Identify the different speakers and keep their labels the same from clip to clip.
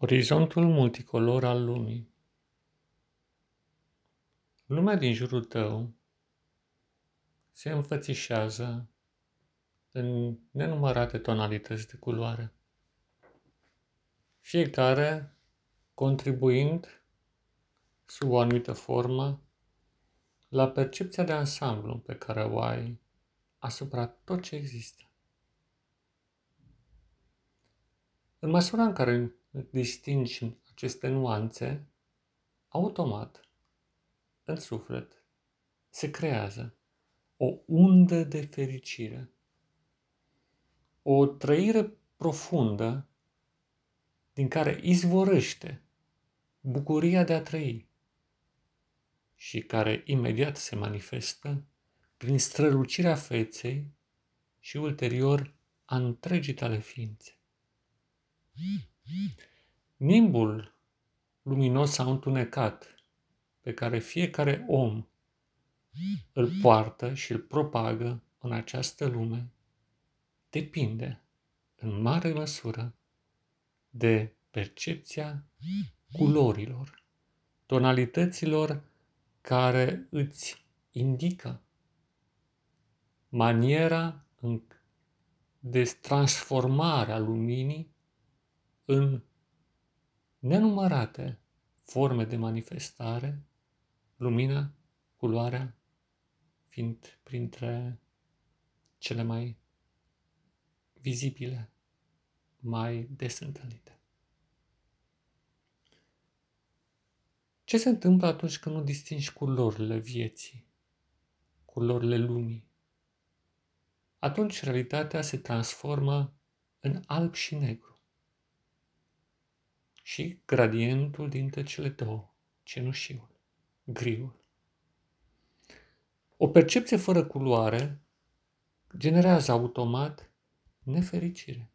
Speaker 1: Orizontul multicolor al lumii. Lumea din jurul tău se înfățișează în nenumărate tonalități de culoare, fiecare contribuind sub o anumită formă la percepția de ansamblu pe care o ai asupra tot ce există. În măsura în care distingi aceste nuanțe, automat, în suflet, se creează o undă de fericire, o trăire profundă din care izvorăște bucuria de a trăi și care imediat se manifestă prin strălucirea feței și ulterior a întregii tale ființe. Nimbul luminos sau întunecat pe care fiecare om îl poartă și îl propagă în această lume depinde în mare măsură de percepția culorilor, tonalităților care îți indică maniera de transformare a luminii în nenumărate forme de manifestare, lumina, culoarea, fiind printre cele mai vizibile, mai des întâlnite. Ce se întâmplă atunci când nu distingi culorile vieții, culorile lumii? Atunci realitatea se transformă în alb și negru și gradientul dintre cele două, cenușiul, griul. O percepție fără culoare generează automat nefericire.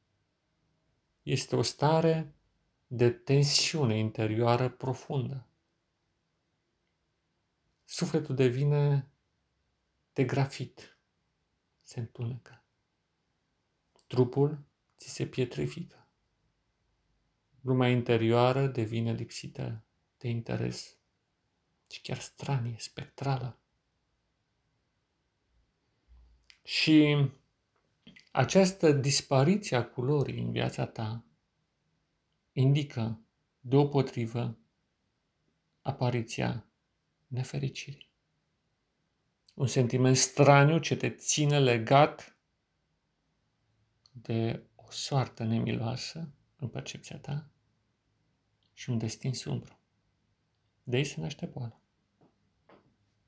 Speaker 1: Este o stare de tensiune interioară profundă. Sufletul devine de grafit, se întunecă. Trupul ți se pietrifică. Lumea interioară devine lipsită de interes și chiar stranie, spectrală. Și această dispariție a culorii în viața ta indică deopotrivă apariția nefericirii. Un sentiment straniu ce te ține legat de o soartă nemiloasă în percepția ta și un destin sumbru. De aici se naște boala.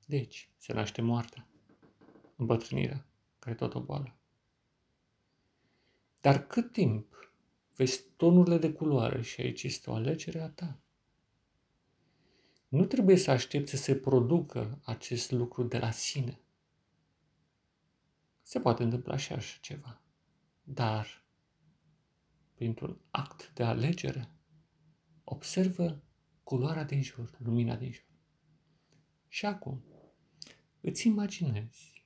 Speaker 1: Deci se naște moartea, îmbătrânirea, care e tot o boală. Dar cât timp vezi tonurile de culoare și aici este o alegere a ta. Nu trebuie să aștepți să se producă acest lucru de la sine. Se poate întâmpla și așa ceva. Dar, printr-un act de alegere, Observă culoarea din jur, lumina din jur. Și acum îți imaginezi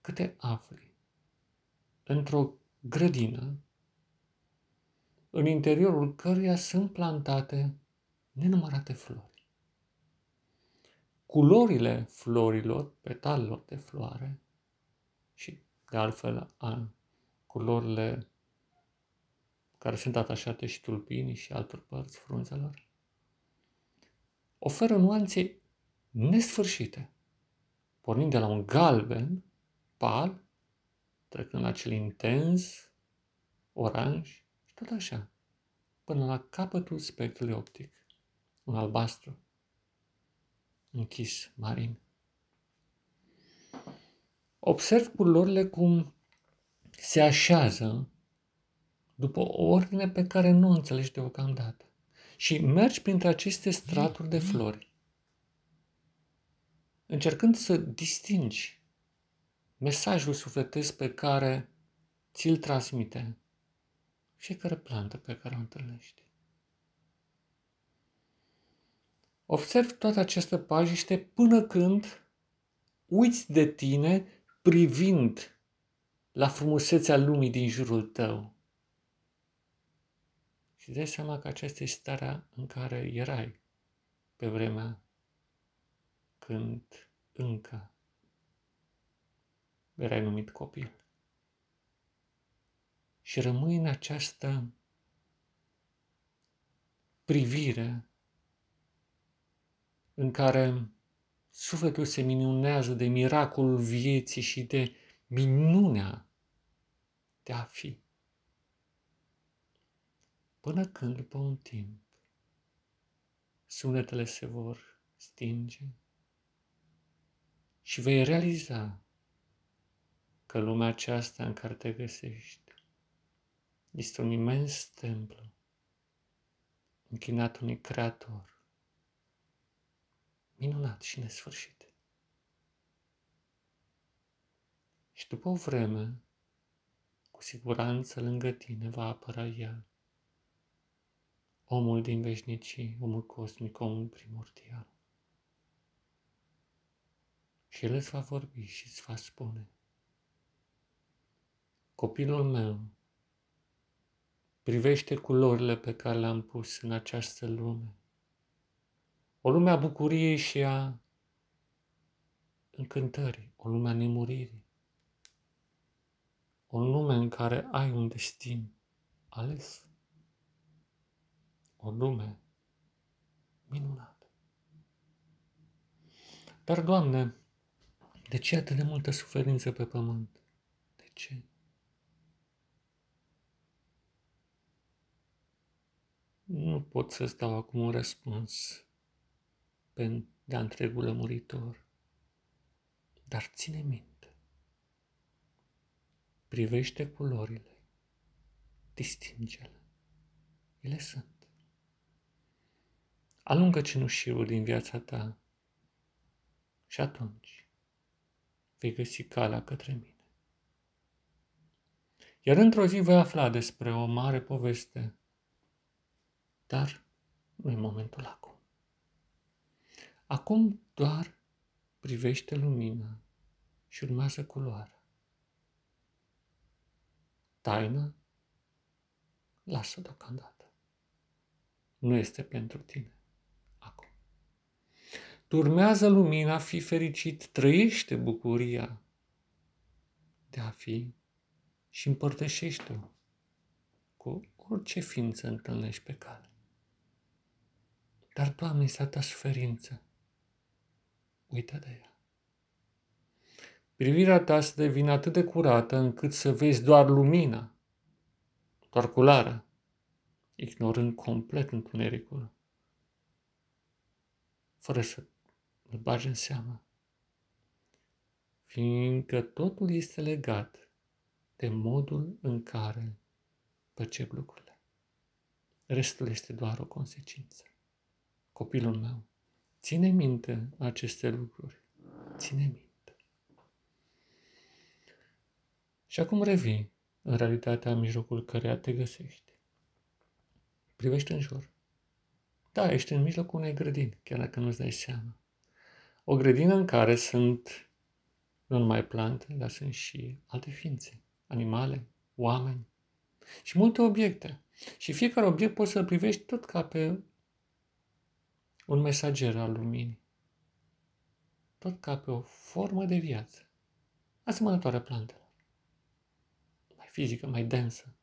Speaker 1: că te afli într-o grădină în interiorul căruia sunt plantate nenumărate flori. Culorile florilor, petalelor de floare și de altfel a culorile care sunt atașate și tulpinii și altor părți frunzelor, oferă nuanțe nesfârșite, pornind de la un galben pal, trecând la cel intens, oranj și tot așa, până la capătul spectrului optic, un albastru, închis, marin. Observ culorile cum se așează după o ordine pe care nu o înțelegi deocamdată. Și mergi printre aceste straturi de flori, încercând să distingi mesajul sufletesc pe care ți-l transmite fiecare plantă pe care o întâlnești. Observ toată această pajiște până când uiți de tine privind la frumusețea lumii din jurul tău și îți dai seama că aceasta este starea în care erai pe vremea când încă erai numit copil. Și rămâi în această privire în care sufletul se minunează de miracolul vieții și de minunea de a fi. Până când, după un timp, sunetele se vor stinge și vei realiza că lumea aceasta în care te găsești este un imens templu închinat unui creator minunat și nesfârșit. Și după o vreme, cu siguranță lângă tine va apăra El, omul din veșnicii, omul cosmic, omul primordial. Și El îți va vorbi și îți va spune, copilul meu, privește culorile pe care le-am pus în această lume. O lume a bucuriei și a încântării, o lume a nemuririi, o lume în care ai un destin ales, o lume minunată. Dar, Doamne, de ce atât de multă suferință pe pământ? De ce? Nu pot să-ți dau acum un răspuns de-a întregul lămuritor. Dar ține minte, privește culorile, distinge-le, ele sunt. Alungă cenușiul din viața ta și atunci vei găsi calea către mine. Iar într-o zi vei afla despre o mare poveste, dar nu e momentul acum. Acum doar privește lumina și urmează culoarea. Taina, lasă deocamdată. Nu este pentru tine acum. Tu urmează lumina, fi fericit, trăiește bucuria de a fi și împărtășește-o cu orice ființă întâlnești pe cale. Dar, Doamne, este ta suferință uită de ea. Privirea ta să devină atât de curată încât să vezi doar lumina, doar culoarea, ignorând complet întunericul, fără să îl bagi în seamă, fiindcă totul este legat de modul în care percep lucrurile. Restul este doar o consecință. Copilul meu, Ține minte aceste lucruri. Ține minte. Și acum revii în realitatea în mijlocul căreia te găsești. Privește în jur. Da, ești în mijlocul unei grădini, chiar dacă nu-ți dai seama. O grădină în care sunt nu numai plante, dar sunt și alte ființe, animale, oameni și multe obiecte. Și fiecare obiect poți să-l privești tot ca pe un mesager al luminii, tot ca pe o formă de viață, asemănătoare plantelor, mai fizică, mai densă.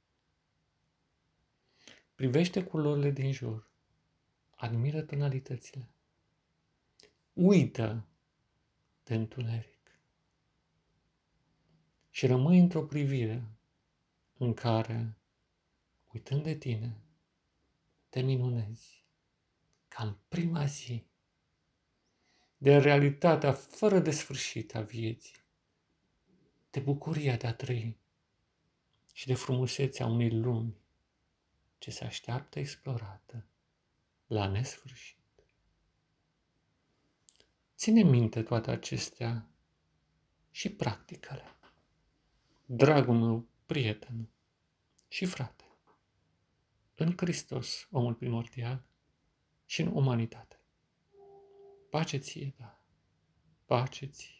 Speaker 1: Privește culorile din jur, admiră tonalitățile, uită de întuneric și rămâi într-o privire în care, uitând de tine, te minunezi ca în prima zi, de realitatea fără de sfârșit a vieții, de bucuria de a trăi și de frumusețea unei lumi ce se așteaptă explorată la nesfârșit. Ține minte toate acestea și practicale. Dragul meu prieten și frate, în Hristos, omul primordial, și în umanitate. Pace ție, da, pace ție.